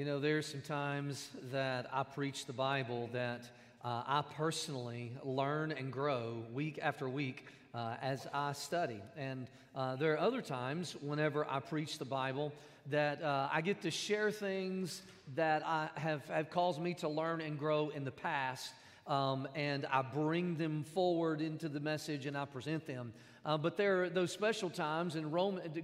You know, there's some times that I preach the Bible that uh, I personally learn and grow week after week uh, as I study. And uh, there are other times whenever I preach the Bible that uh, I get to share things that I have, have caused me to learn and grow in the past. Um, and I bring them forward into the message and I present them. Uh, but there are those special times, and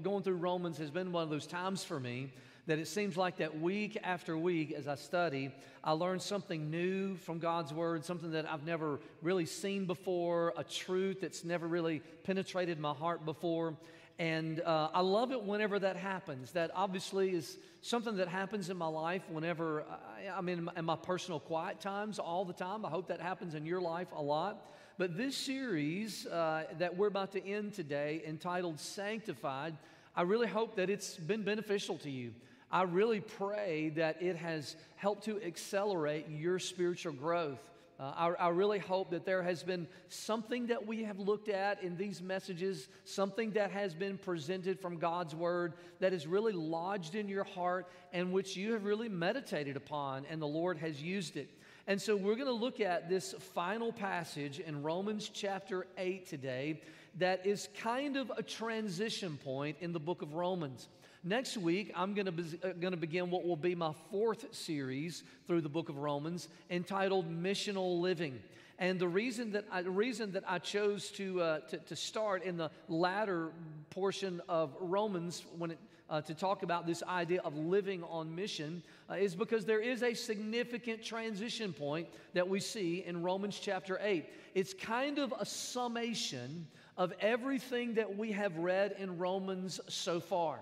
going through Romans has been one of those times for me that it seems like that week after week as I study, I learn something new from God's Word, something that I've never really seen before, a truth that's never really penetrated my heart before. And uh, I love it whenever that happens. That obviously is something that happens in my life whenever I, am in, in my personal quiet times all the time. I hope that happens in your life a lot. But this series uh, that we're about to end today, entitled Sanctified, I really hope that it's been beneficial to you. I really pray that it has helped to accelerate your spiritual growth. Uh, I, I, really hope that there has been something that we have looked at in these messages, something that has been presented from God's Word that is really lodged in your heart and which you have really meditated upon, and the Lord has used it. And so we're going to look at this final passage in Romans chapter 8 today that is kind of a transition point in the book of Romans. Next week, I'm going to, be, begin what will be my fourth series through the book of Romans entitled Missional Living. And the reason that I, the reason that I chose to, uh, to, to, start in the latter portion of Romans when it, uh, to talk about this idea of living on mission uh, is because there is a significant transition point that we see in Romans chapter 8. It's kind of a summation of everything that we have read in Romans so far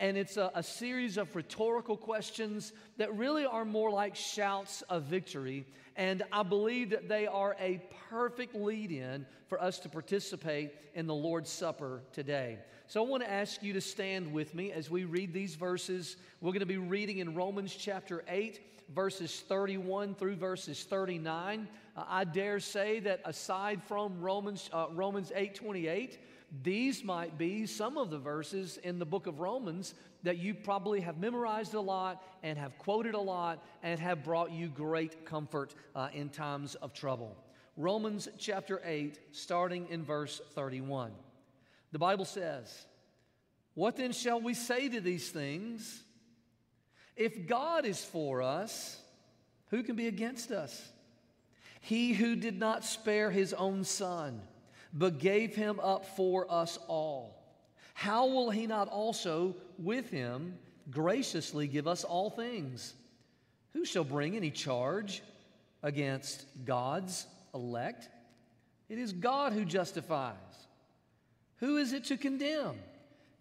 and it's a, a, series of rhetorical questions that really are more like shouts of victory. And I believe that they are a perfect lead in for us to participate in the Lord's Supper today. So I want to ask you to stand with me as we read these verses. We're going to be reading in Romans chapter 8, verses 31 through verses 39. Uh, I dare say that aside from Romans, uh, Romans 8 28, these might be some of the verses in the book of Romans that you probably have memorized a lot and have quoted a lot and have brought you great comfort uh, in times of trouble. Romans chapter 8, starting in verse 31. The Bible says, What then shall we say to these things? If God is for us, who can be against us? He who did not spare his own son but gave him up for us all. How will he not also with him graciously give us all things? Who shall bring any charge against God's elect? It is God who justifies. Who is it to condemn?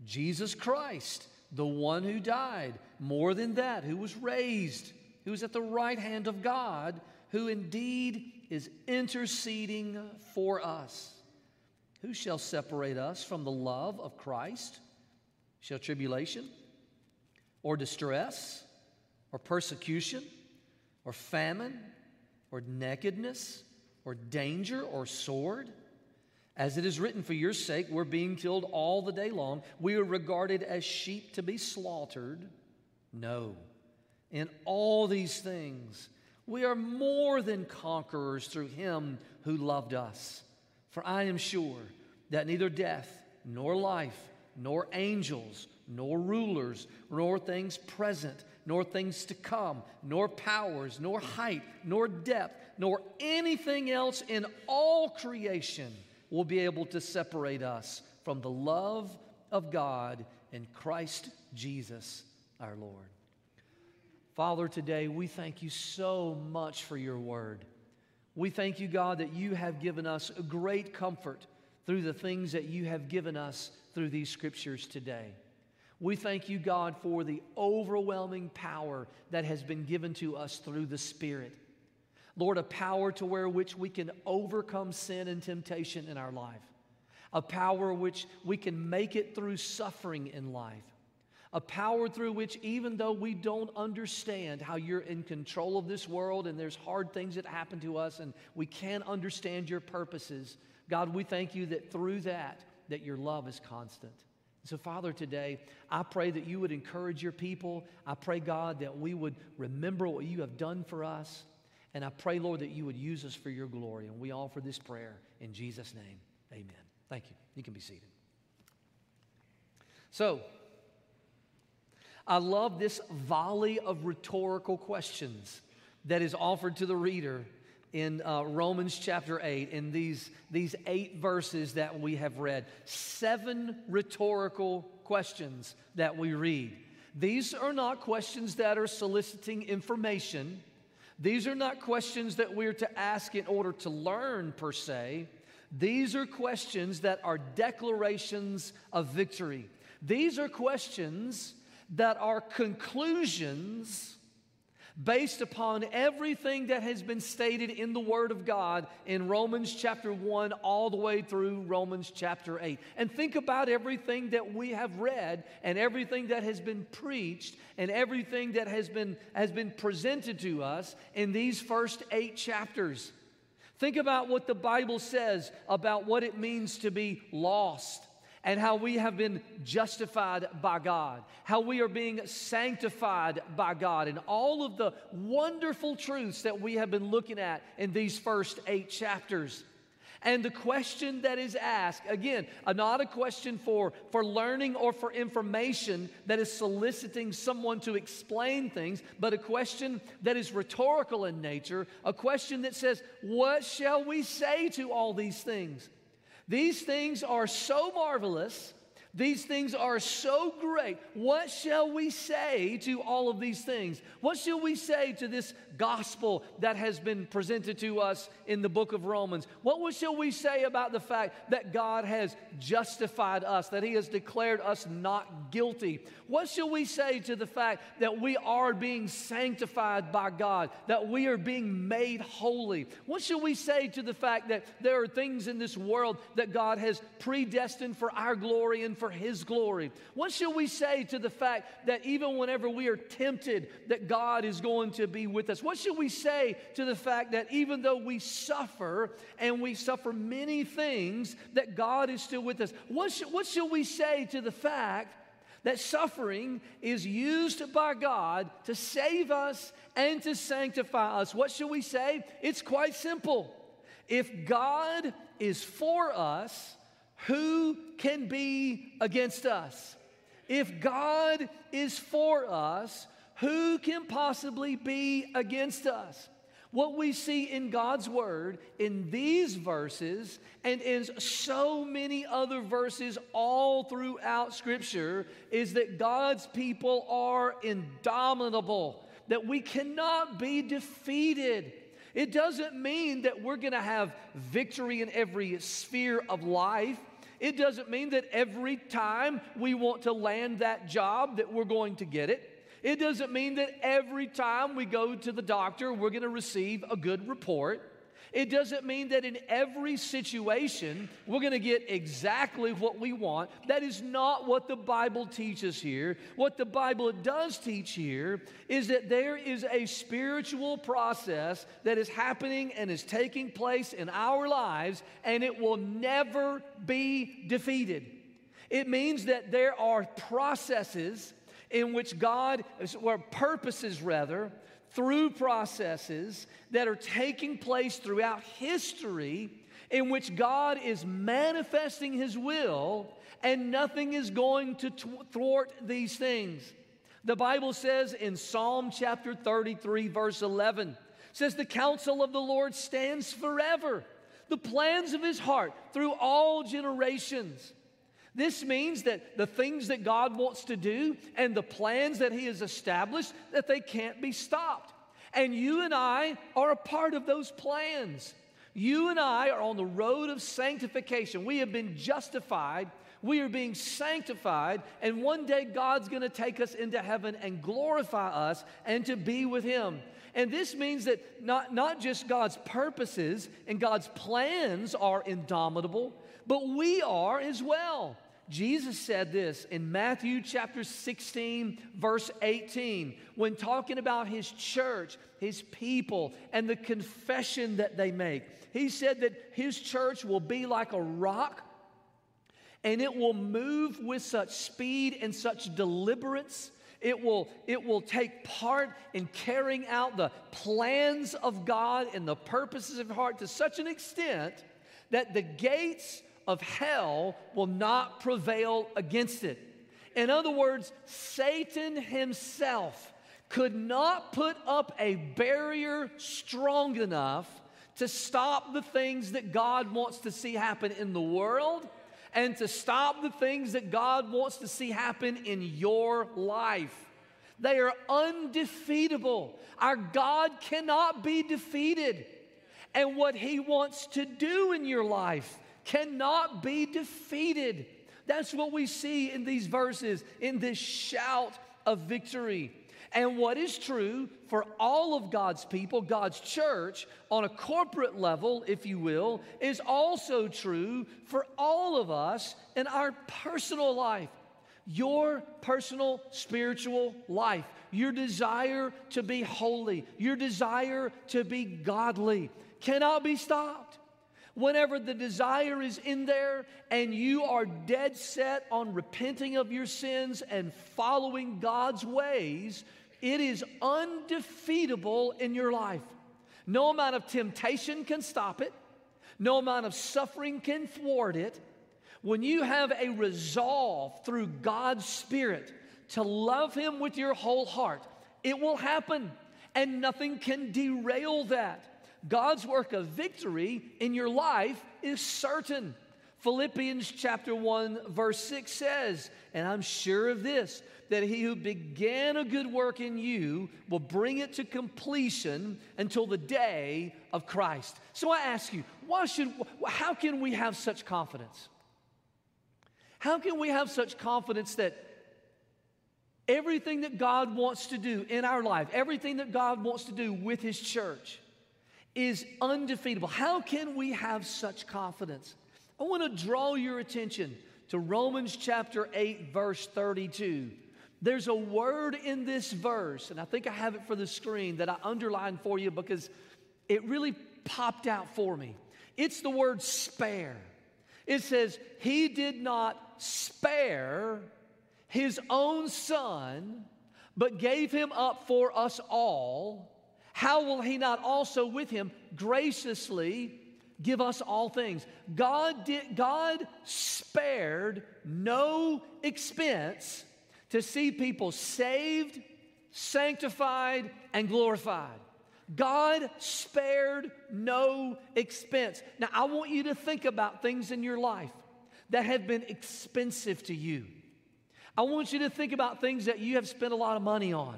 Jesus Christ, the one who died. More than that, who was raised, who is at the right hand of God, who indeed is interceding for us. Who shall separate us from the love of Christ? Shall tribulation, or distress, or persecution, or famine, or nakedness, or danger, or sword? As it is written, for your sake, we're being killed all the day long. We are regarded as sheep to be slaughtered. No. In all these things, we are more than conquerors through him who loved us. For I am sure that neither death, nor life, nor angels, nor rulers, nor things present, nor things to come, nor powers, nor height, nor depth, nor anything else in all creation will be able to separate us from the love of God in Christ Jesus our Lord. Father, today we thank you so much for your word. We thank you, God, that you have given us great comfort through the things that you have given us through these scriptures today. We thank you, God, for the overwhelming power that has been given to us through the Spirit. Lord, a power to where which we can overcome sin and temptation in our life, a power which we can make it through suffering in life, a power through which, even though we don't understand how you're in control of this world and there's hard things that happen to us and we can't understand your purposes, God, we thank you that through that, that your love is constant So, Father, today, I pray that you would encourage your people. I pray, God, that we would remember what you have done for us. And I pray, Lord, that you would use us for your glory. And we offer this prayer in Jesus' name. Amen. Thank you. You can be seated. So, I love this volley of rhetorical questions that is offered to the reader in uh, Romans chapter 8, in these, these eight verses that we have read. Seven rhetorical questions that we read. These are not questions that are soliciting information. These are not questions that we're to ask in order to learn, per se. These are questions that are declarations of victory. These are questions that are conclusions based upon everything that has been stated in the Word of God in Romans chapter 1 all the way through Romans chapter 8. And think about everything that we have read and everything that has been preached and everything that has been, has been presented to us in these first eight chapters. Think about what the Bible says about what it means to be lost and how we have been justified by God, how we are being sanctified by God, and all of the wonderful truths that we have been looking at in these first eight chapters. And the question that is asked, again, not a question for, for learning or for information that is soliciting someone to explain things, but a question that is rhetorical in nature, a question that says, What shall we say to all these things? These things are so marvelous. These things are so great. What shall we say to all of these things? What shall we say to this gospel that has been presented to us in the book of Romans? What shall we say about the fact that God has justified us, that He has declared us not guilty? What shall we say to the fact that we are being sanctified by God, that we are being made holy? What shall we say to the fact that there are things in this world that God has predestined for our glory and for His glory? What shall we say to the fact that even whenever we are tempted, that God is going to be with us? What should we say to the fact that even though we suffer and we suffer many things, that God is still with us? What, should, what shall we say to the fact that suffering is used by God to save us and to sanctify us? What should we say? It's quite simple. If God is for us, who can be against us? If God is for us, who can possibly be against us? What we see in God's Word in these verses and in so many other verses all throughout Scripture is that God's people are indomitable, that we cannot be defeated. It doesn't mean that we're going to have victory in every sphere of life. It doesn't mean that every time we want to land that job that we're going to get it. It doesn't mean that every time we go to the doctor, we're going to receive a good report. It doesn't mean that in every situation we're going to get exactly what we want. That is not what the Bible teaches here. What the Bible does teach here is that there is a spiritual process that is happening and is taking place in our lives, and it will never be defeated. It means that there are processes in which God, or purposes rather, through processes that are taking place throughout history in which God is manifesting His will and nothing is going to thwart these things. The Bible says in Psalm chapter 33, verse 11, says, The counsel of the Lord stands forever, the plans of His heart through all generations. This means that the things that God wants to do and the plans that He has established, that they can't be stopped. And you and I are a part of those plans. You and I are on the road of sanctification. We have been justified. We are being sanctified. And one day God's going to take us into heaven and glorify us and to be with Him. And this means that not, not just God's purposes and God's plans are indomitable, but we are as well. Jesus said this in Matthew chapter 16, verse 18, when talking about his church, his people, and the confession that they make. He said that his church will be like a rock And it will move with such speed and such deliberance. It will, it will take part in carrying out the plans of God and the purposes of heart to such an extent that the gates of hell will not prevail against it. In other words, Satan himself could not put up a barrier strong enough to stop the things that God wants to see happen in the world and to stop the things that God wants to see happen in your life. They are undefeatable. Our God cannot be defeated. And what He wants to do in your life cannot be defeated. That's what we see in these verses, in this shout of victory. And what is true for all of God's people, God's church, on a corporate level, if you will, is also true for all of us in our personal life. Your personal spiritual life, your desire to be holy, your desire to be godly cannot be stopped. Whenever the desire is in there and you are dead set on repenting of your sins and following God's ways, it is undefeatable in your life. No amount of temptation can stop it, no amount of suffering can thwart it. When you have a resolve through God's Spirit to love Him with your whole heart, it will happen, and nothing can derail that. God's work of victory in your life is certain. Philippians chapter 1, verse 6 says, And I'm sure of this, that he who began a good work in you will bring it to completion until the day of Christ. So I ask you, why should, how can we have such confidence? How can we have such confidence that everything that God wants to do in our life, everything that God wants to do with his church, is undefeatable? How can we have such confidence? I want to draw your attention to Romans chapter 8, verse 32. There's a word in this verse, and I think I have it for the screen that I underlined for you because it really popped out for me. It's the word spare. It says, He did not spare His own Son, but gave Him up for us all. How will He not also with Him graciously give us all things. God did God spared no expense to see people saved, sanctified, and glorified. God spared no expense. Now, I want you to think about things in your life that have been expensive to you. I want you to think about things that you have spent a lot of money on.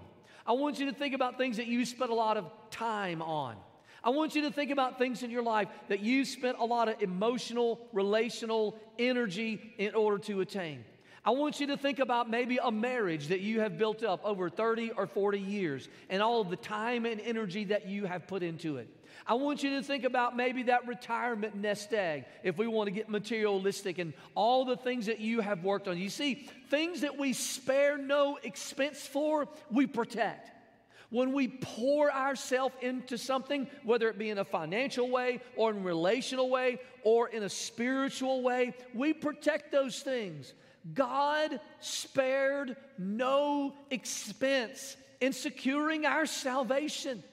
I want you to think about things that you spent a lot of time on. I want you to think about things in your life that you spent a lot of emotional, relational energy in order to attain. I want you to think about maybe a marriage that you have built up over 30 or 40 years and all of the time and energy that you have put into it. I want you to think about maybe that retirement nest egg, if we want to get materialistic, and all the things that you have worked on. You see, things that we spare no expense for, we protect. When we pour ourselves into something, whether it be in a financial way or in a relational way or in a spiritual way, we protect those things. God spared no expense in securing our salvation.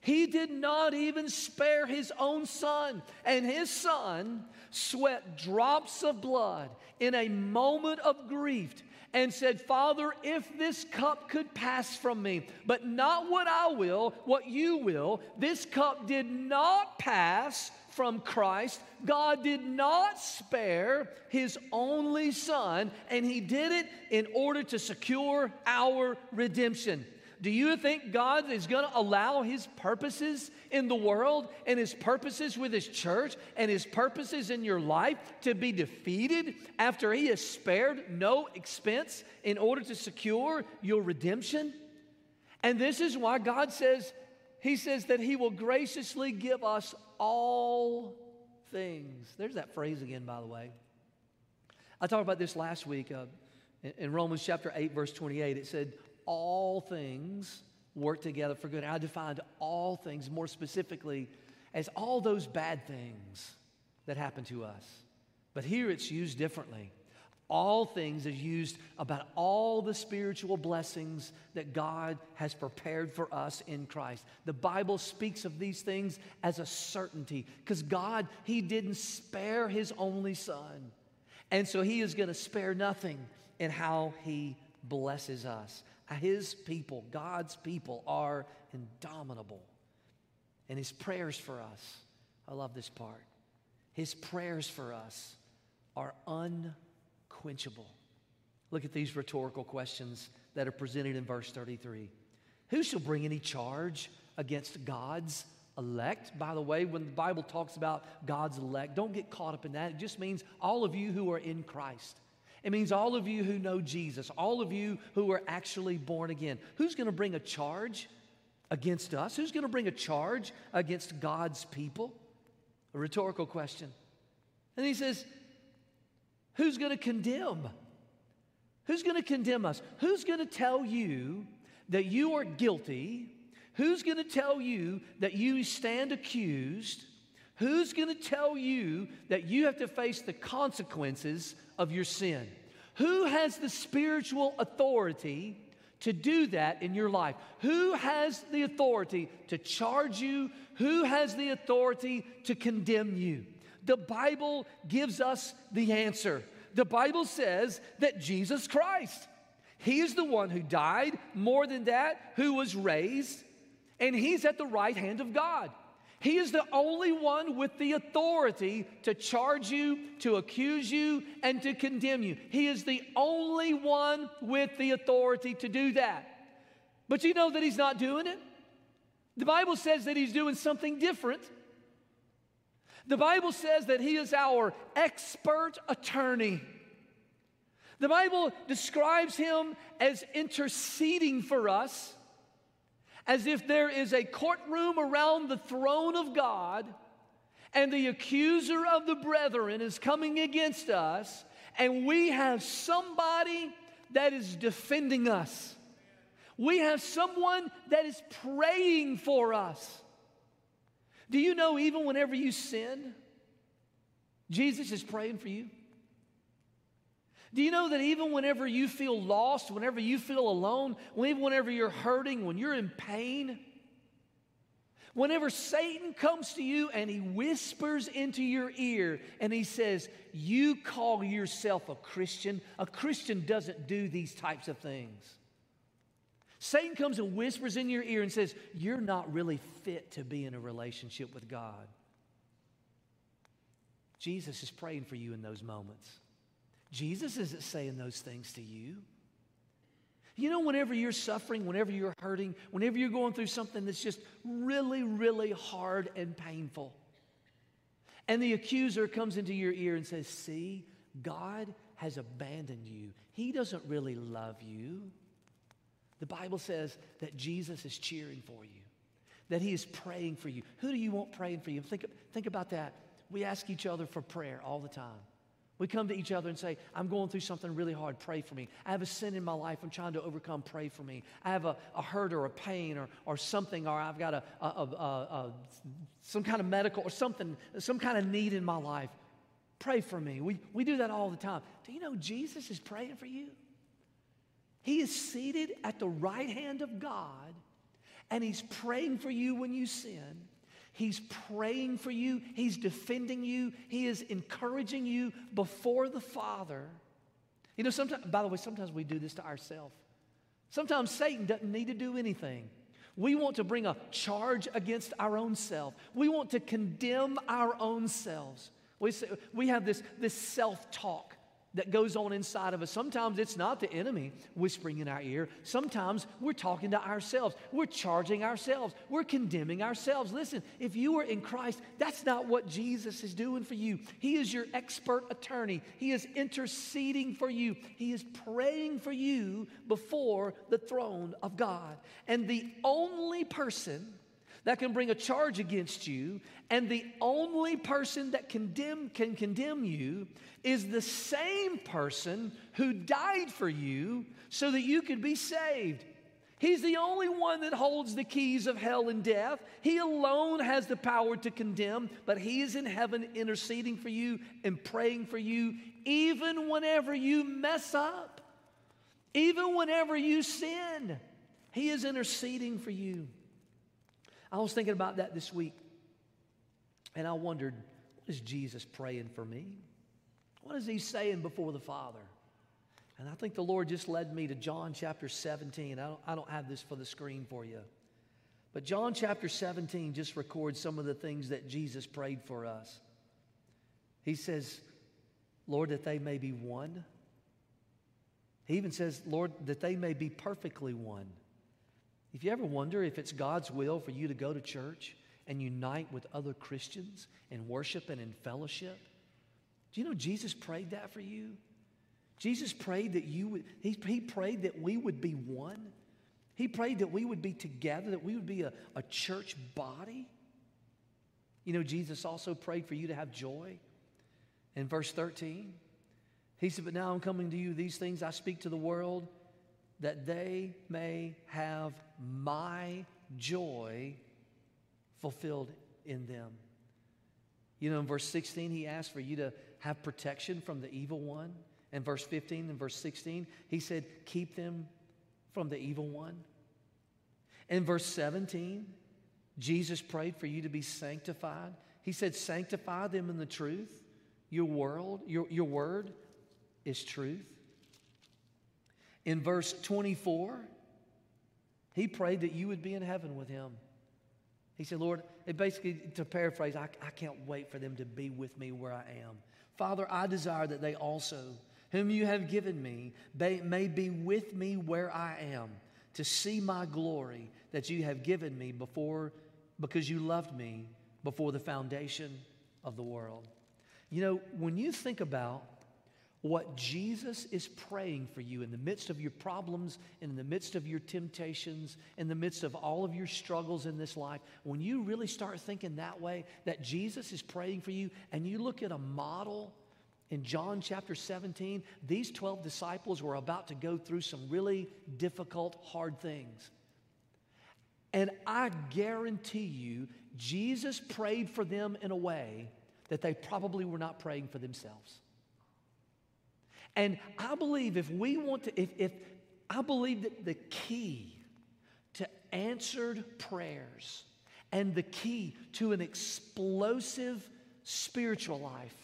He did not even spare his own son, and his son sweat drops of blood in a moment of grief and said, Father, if this cup could pass from me, but not what I will, what you will, this cup did not pass from Christ. God did not spare his only son, and he did it in order to secure our redemption. Do you think God is going to allow His purposes in the world and His purposes with His church and His purposes in your life to be defeated after He has spared no expense in order to secure your redemption? And this is why God says, He says that He will graciously give us all things. There's that phrase again, by the way. I talked about this last week uh, in Romans chapter 8, verse 28. It said, all things work together for good. I defined all things more specifically as all those bad things that happen to us. But here it's used differently. All things is used about all the spiritual blessings that God has prepared for us in Christ. The Bible speaks of these things as a certainty because God, He didn't spare His only Son. And so He is going to spare nothing in how He blesses us. His people, God's people, are indomitable. And His prayers for us, I love this part. His prayers for us are unquenchable. Look at these rhetorical questions that are presented in verse 33. Who shall bring any charge against God's elect? By the way, when the Bible talks about God's elect, don't get caught up in that. It just means all of you who are in Christ. It means all of you who know Jesus, all of you who are actually born again. Who's going to bring a charge against us? Who's going to bring a charge against God's people? A rhetorical question. And he says, Who's going to condemn? Who's going to condemn us? Who's going to tell you that you are guilty? Who's going to tell you that you stand accused? Who's going to tell you that you have to face the consequences of your sin? Who has the spiritual authority to do that in your life? Who has the authority to charge you? Who has the authority to condemn you? The Bible gives us the answer. The Bible says that Jesus Christ, He is the one who died, more than that, who was raised, and He's at the right hand of God. He is the only one with the authority to charge you, to accuse you, and to condemn you. He is the only one with the authority to do that. But you know that He's not doing it? The Bible says that He's doing something different. The Bible says that He is our expert attorney. The Bible describes Him as interceding for us as if there is a courtroom around the throne of God and the accuser of the brethren is coming against us, and we have somebody that is defending us. We have someone that is praying for us. Do you know, even whenever you sin, Jesus is praying for you? Do you know that even whenever you feel lost, whenever you feel alone, even whenever you're hurting, when you're in pain, whenever Satan comes to you and he whispers into your ear and he says, You call yourself a Christian, a Christian doesn't do these types of things. Satan comes and whispers in your ear and says, You're not really fit to be in a relationship with God. Jesus is praying for you in those moments. Jesus isn't saying those things to you. You know, whenever you're suffering, whenever you're hurting, whenever you're going through something that's just really, really hard and painful, and the accuser comes into your ear and says, See, God has abandoned you. He doesn't really love you. The Bible says that Jesus is cheering for you, that He is praying for you. Who do you want praying for you? Think, think about that. We ask each other for prayer all the time. We come to each other and say, I'm going through something really hard, pray for me. I have a sin in my life I'm trying to overcome, pray for me. I have a, a hurt or a pain or, or something, or I've got a, a, a, some kind of medical or something, some kind of need in my life. Pray for me. We, we do that all the time. Do you know Jesus is praying for you? He is seated at the right hand of God and He's praying for you when you sin. He's praying for you, He's defending you, He is encouraging you before the Father. You know, sometimes, by the way, sometimes we do this to ourselves. Sometimes Satan doesn't need to do anything. We want to bring a charge against our own self. We want to condemn our own selves. We, say, we have this, this self talk that goes on inside of us. Sometimes it's not the enemy whispering in our ear. Sometimes we're talking to ourselves. We're charging ourselves. We're condemning ourselves. Listen, if you are in Christ, that's not what Jesus is doing for you. He is your expert attorney, He is interceding for you, He is praying for you before the throne of God. And the only person that can bring a charge against you, and the only person that condemn, can condemn you is the same person who died for you so that you could be saved. He's the only one that holds the keys of hell and death. He alone has the power to condemn, but He is in heaven interceding for you and praying for you, even whenever you mess up, even whenever you sin. He is interceding for you. I was thinking about that this week, and I wondered, what is Jesus praying for me? What is He saying before the Father? And I think the Lord just led me to John chapter 17. I don't, I don't have this for the screen for you. But John chapter 17 just records some of the things that Jesus prayed for us. He says, Lord, that they may be one. He even says, Lord, that they may be perfectly one. If you ever wonder if it's God's will for you to go to church and unite with other Christians and worship and in fellowship, do you know Jesus prayed that for you? Jesus prayed that you would, he, he prayed that we would be one. He prayed that we would be together, that we would be a, a church body. You know, Jesus also prayed for you to have joy. In verse 13, he said, But now I'm coming to you, these things I speak to the world, that they may have my joy fulfilled in them. You know, in verse 16, he asked for you to have protection from the evil one in verse 15 and verse 16, he said, Keep them from the evil one. In verse 17, Jesus prayed for you to be sanctified. He said, Sanctify them in the truth. Your world, your, your word is truth. In verse 24, he prayed that you would be in heaven with him. He said, Lord, it basically, to paraphrase, I, I can't wait for them to be with me where I am. Father, I desire that they also whom you have given me may be with me where I am to see my glory that you have given me before because you loved me before the foundation of the world. You know, when you think about what Jesus is praying for you in the midst of your problems, in the midst of your temptations, in the midst of all of your struggles in this life, when you really start thinking that way, that Jesus is praying for you, and you look at a model in John chapter 17, these 12 disciples were about to go through some really difficult, hard things. And I guarantee you, Jesus prayed for them in a way that they probably were not praying for themselves. And I believe if we want to, if, if I believe that the key to answered prayers and the key to an explosive spiritual life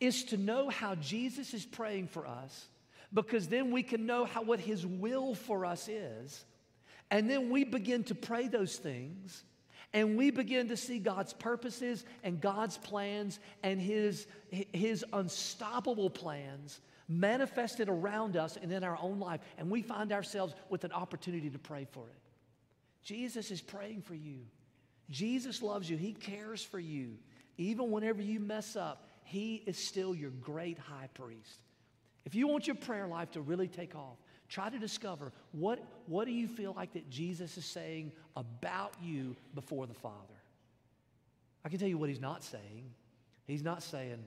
is to know how Jesus is praying for us because then we can know how what his will for us is. And then we begin to pray those things and we begin to see God's purposes and God's plans and his his unstoppable plans manifested around us and in our own life and we find ourselves with an opportunity to pray for it. Jesus is praying for you. Jesus loves you. He cares for you. Even whenever you mess up, he is still your great high priest. If you want your prayer life to really take off, try to discover what, what do you feel like that Jesus is saying about you before the Father. I can tell you what he's not saying. He's not saying,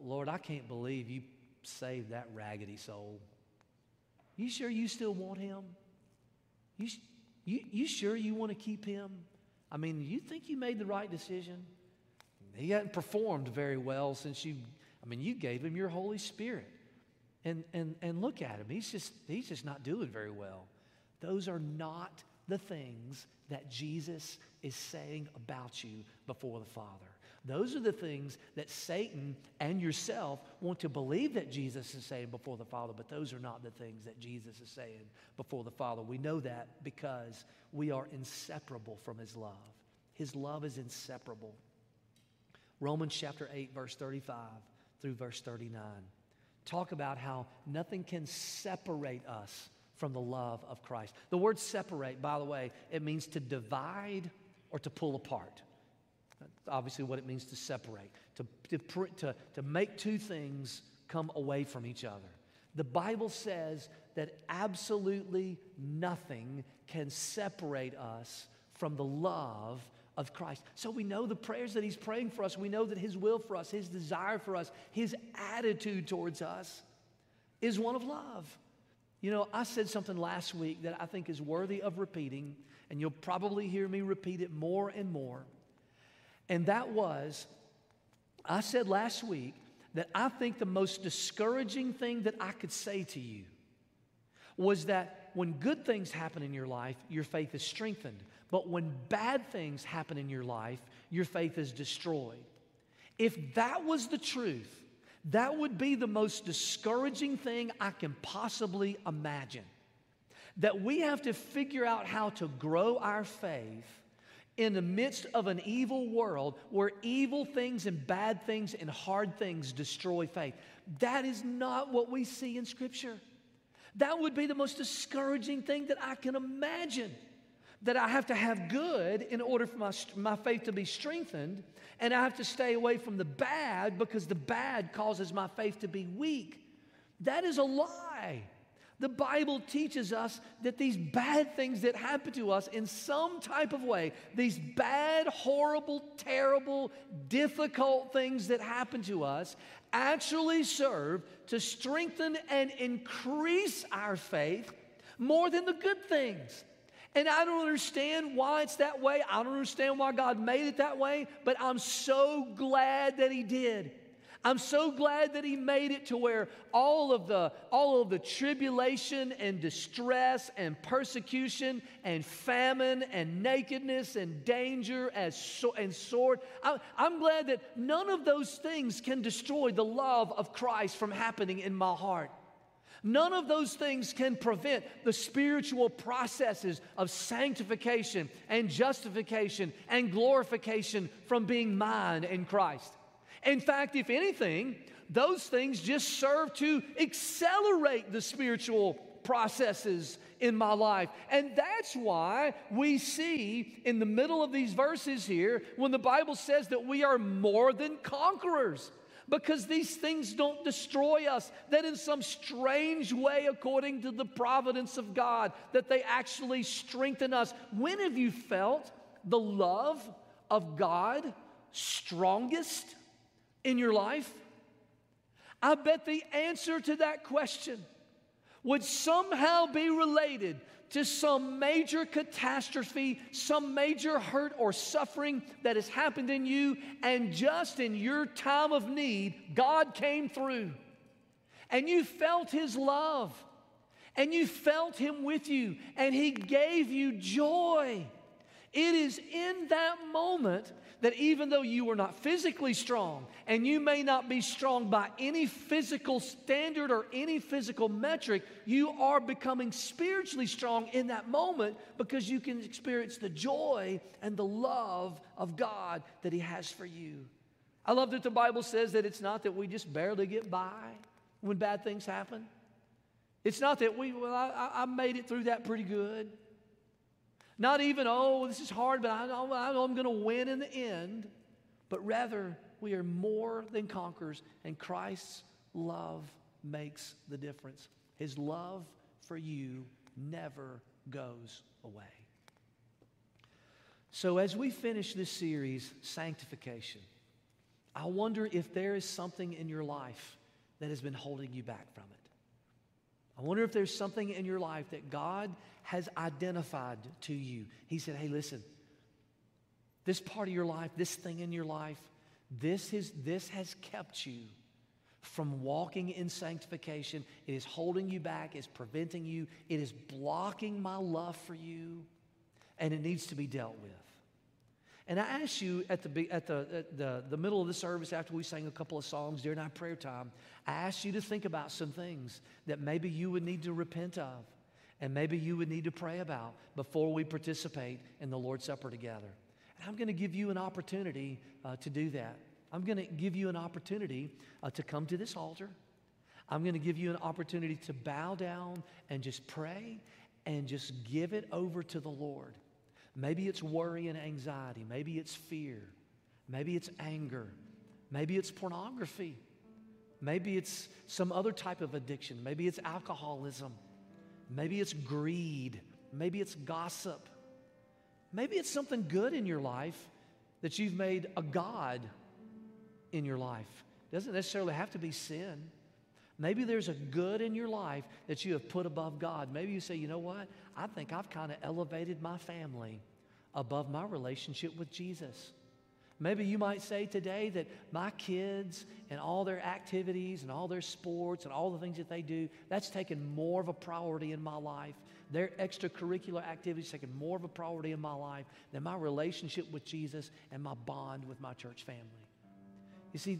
Lord, I can't believe you saved that raggedy soul. You sure you still want him? You, you, you sure you want to keep him? I mean, you think you made the right decision? He hadn't performed very well since you, I mean, you gave him your Holy Spirit. And, and, and look at him. He's just, he's just not doing very well. Those are not the things that Jesus is saying about you before the Father. Those are the things that Satan and yourself want to believe that Jesus is saying before the Father, but those are not the things that Jesus is saying before the Father. We know that because we are inseparable from His love. His love is inseparable. Romans chapter 8, verse 35 through verse 39 talk about how nothing can separate us from the love of Christ. The word separate, by the way, it means to divide or to pull apart. Obviously what it means to separate, to, to, to, to make two things come away from each other. The Bible says that absolutely nothing can separate us from the love of Christ. So we know the prayers that He's praying for us. We know that His will for us, His desire for us, His attitude towards us is one of love. You know, I said something last week that I think is worthy of repeating, and you'll probably hear me repeat it more and more. And that was, I said last week that I think the most discouraging thing that I could say to you was that when good things happen in your life, your faith is strengthened. But when bad things happen in your life, your faith is destroyed. If that was the truth, that would be the most discouraging thing I can possibly imagine. That we have to figure out how to grow our faith in the midst of an evil world where evil things and bad things and hard things destroy faith. That is not what we see in Scripture. That would be the most discouraging thing that I can imagine. That I have to have good in order for my, my faith to be strengthened, and I have to stay away from the bad because the bad causes my faith to be weak. That is a lie. The Bible teaches us that these bad things that happen to us in some type of way, these bad, horrible, terrible, difficult things that happen to us, actually serve to strengthen and increase our faith more than the good things. And I don't understand why it's that way. I don't understand why God made it that way, but I'm so glad that He did. I'm so glad that he made it to where all of the all of the tribulation and distress and persecution and famine and nakedness and danger as and sword. I, I'm glad that none of those things can destroy the love of Christ from happening in my heart. None of those things can prevent the spiritual processes of sanctification and justification and glorification from being mine in Christ. In fact, if anything, those things just serve to accelerate the spiritual processes in my life. And that's why we see in the middle of these verses here when the Bible says that we are more than conquerors. Because these things don't destroy us, that in some strange way, according to the providence of God, that they actually strengthen us. When have you felt the love of God strongest? In your life? I bet the answer to that question would somehow be related to some major catastrophe, some major hurt or suffering that has happened in you, and just in your time of need, God came through. And you felt His love, and you felt Him with you, and He gave you joy. It is in that moment that even though you are not physically strong, and you may not be strong by any physical standard or any physical metric, you are becoming spiritually strong in that moment because you can experience the joy and the love of God that He has for you. I love that the Bible says that it's not that we just barely get by when bad things happen. It's not that we, well, I, I made it through that pretty good. Not even, oh, this is hard, but I know, I know I'm going to win in the end. But rather, we are more than conquerors, and Christ's love makes the difference. His love for you never goes away. So, as we finish this series, Sanctification, I wonder if there is something in your life that has been holding you back from it. I wonder if there's something in your life that God has identified to you. He said, Hey, listen, this part of your life, this thing in your life, this, is, this has kept you from walking in sanctification. It is holding you back, it's preventing you, it is blocking my love for you, and it needs to be dealt with. And I asked you at the, at the, at the, the middle of the service after we sang a couple of songs during our prayer time, I asked you to think about some things that maybe you would need to repent of and maybe you would need to pray about before we participate in the Lord's Supper together. And I'm going to give you an opportunity uh, to do that. I'm going to give you an opportunity uh, to come to this altar. I'm going to give you an opportunity to bow down and just pray and just give it over to the Lord. Maybe it's worry and anxiety. Maybe it's fear. Maybe it's anger. Maybe it's pornography. Maybe it's some other type of addiction. Maybe it's alcoholism. Maybe it's greed. Maybe it's gossip. Maybe it's something good in your life that you've made a God in your life. It doesn't necessarily have to be sin. Maybe there's a good in your life that you have put above God. Maybe you say, you know what? I think I've kind of elevated my family above my relationship with Jesus. Maybe you might say today that my kids and all their activities and all their sports and all the things that they do, that's taken more of a priority in my life. Their extracurricular activities taken more of a priority in my life than my relationship with Jesus and my bond with my church family. You see,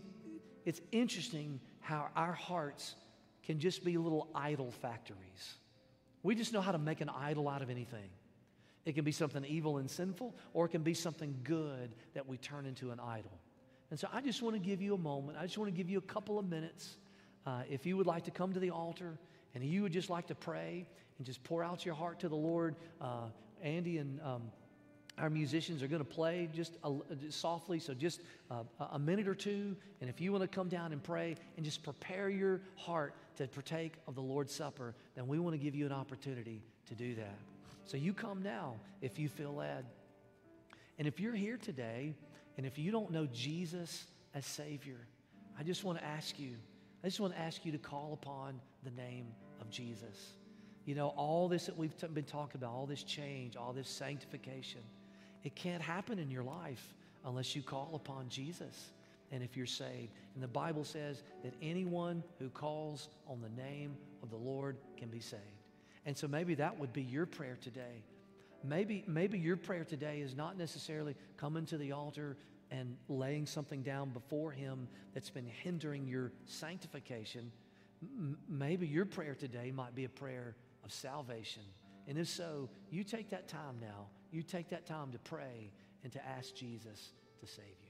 it's interesting how our hearts can just be little idol factories. We just know how to make an idol out of anything. It can be something evil and sinful, or it can be something good that we turn into an idol. And so I just want to give you a moment. I just want to give you a couple of minutes. Uh, if you would like to come to the altar and you would just like to pray and just pour out your heart to the Lord, uh, Andy and um, our musicians are going to play just, a, just softly, so just uh, a minute or two. And if you want to come down and pray and just prepare your heart to partake of the Lord's Supper, then we want to give you an opportunity to do that. So you come now if you feel led. And if you're here today and if you don't know Jesus as Savior, I just want to ask you, I just want to ask you to call upon the name of Jesus. You know, all this that we've been talking about, all this change, all this sanctification, it can't happen in your life unless you call upon Jesus and if you're saved. And the Bible says that anyone who calls on the name of the Lord can be saved. And so maybe that would be your prayer today. Maybe, maybe your prayer today is not necessarily coming to the altar and laying something down before Him that's been hindering your sanctification. M- maybe your prayer today might be a prayer of salvation. And if so, you take that time now. You take that time to pray and to ask Jesus to save you.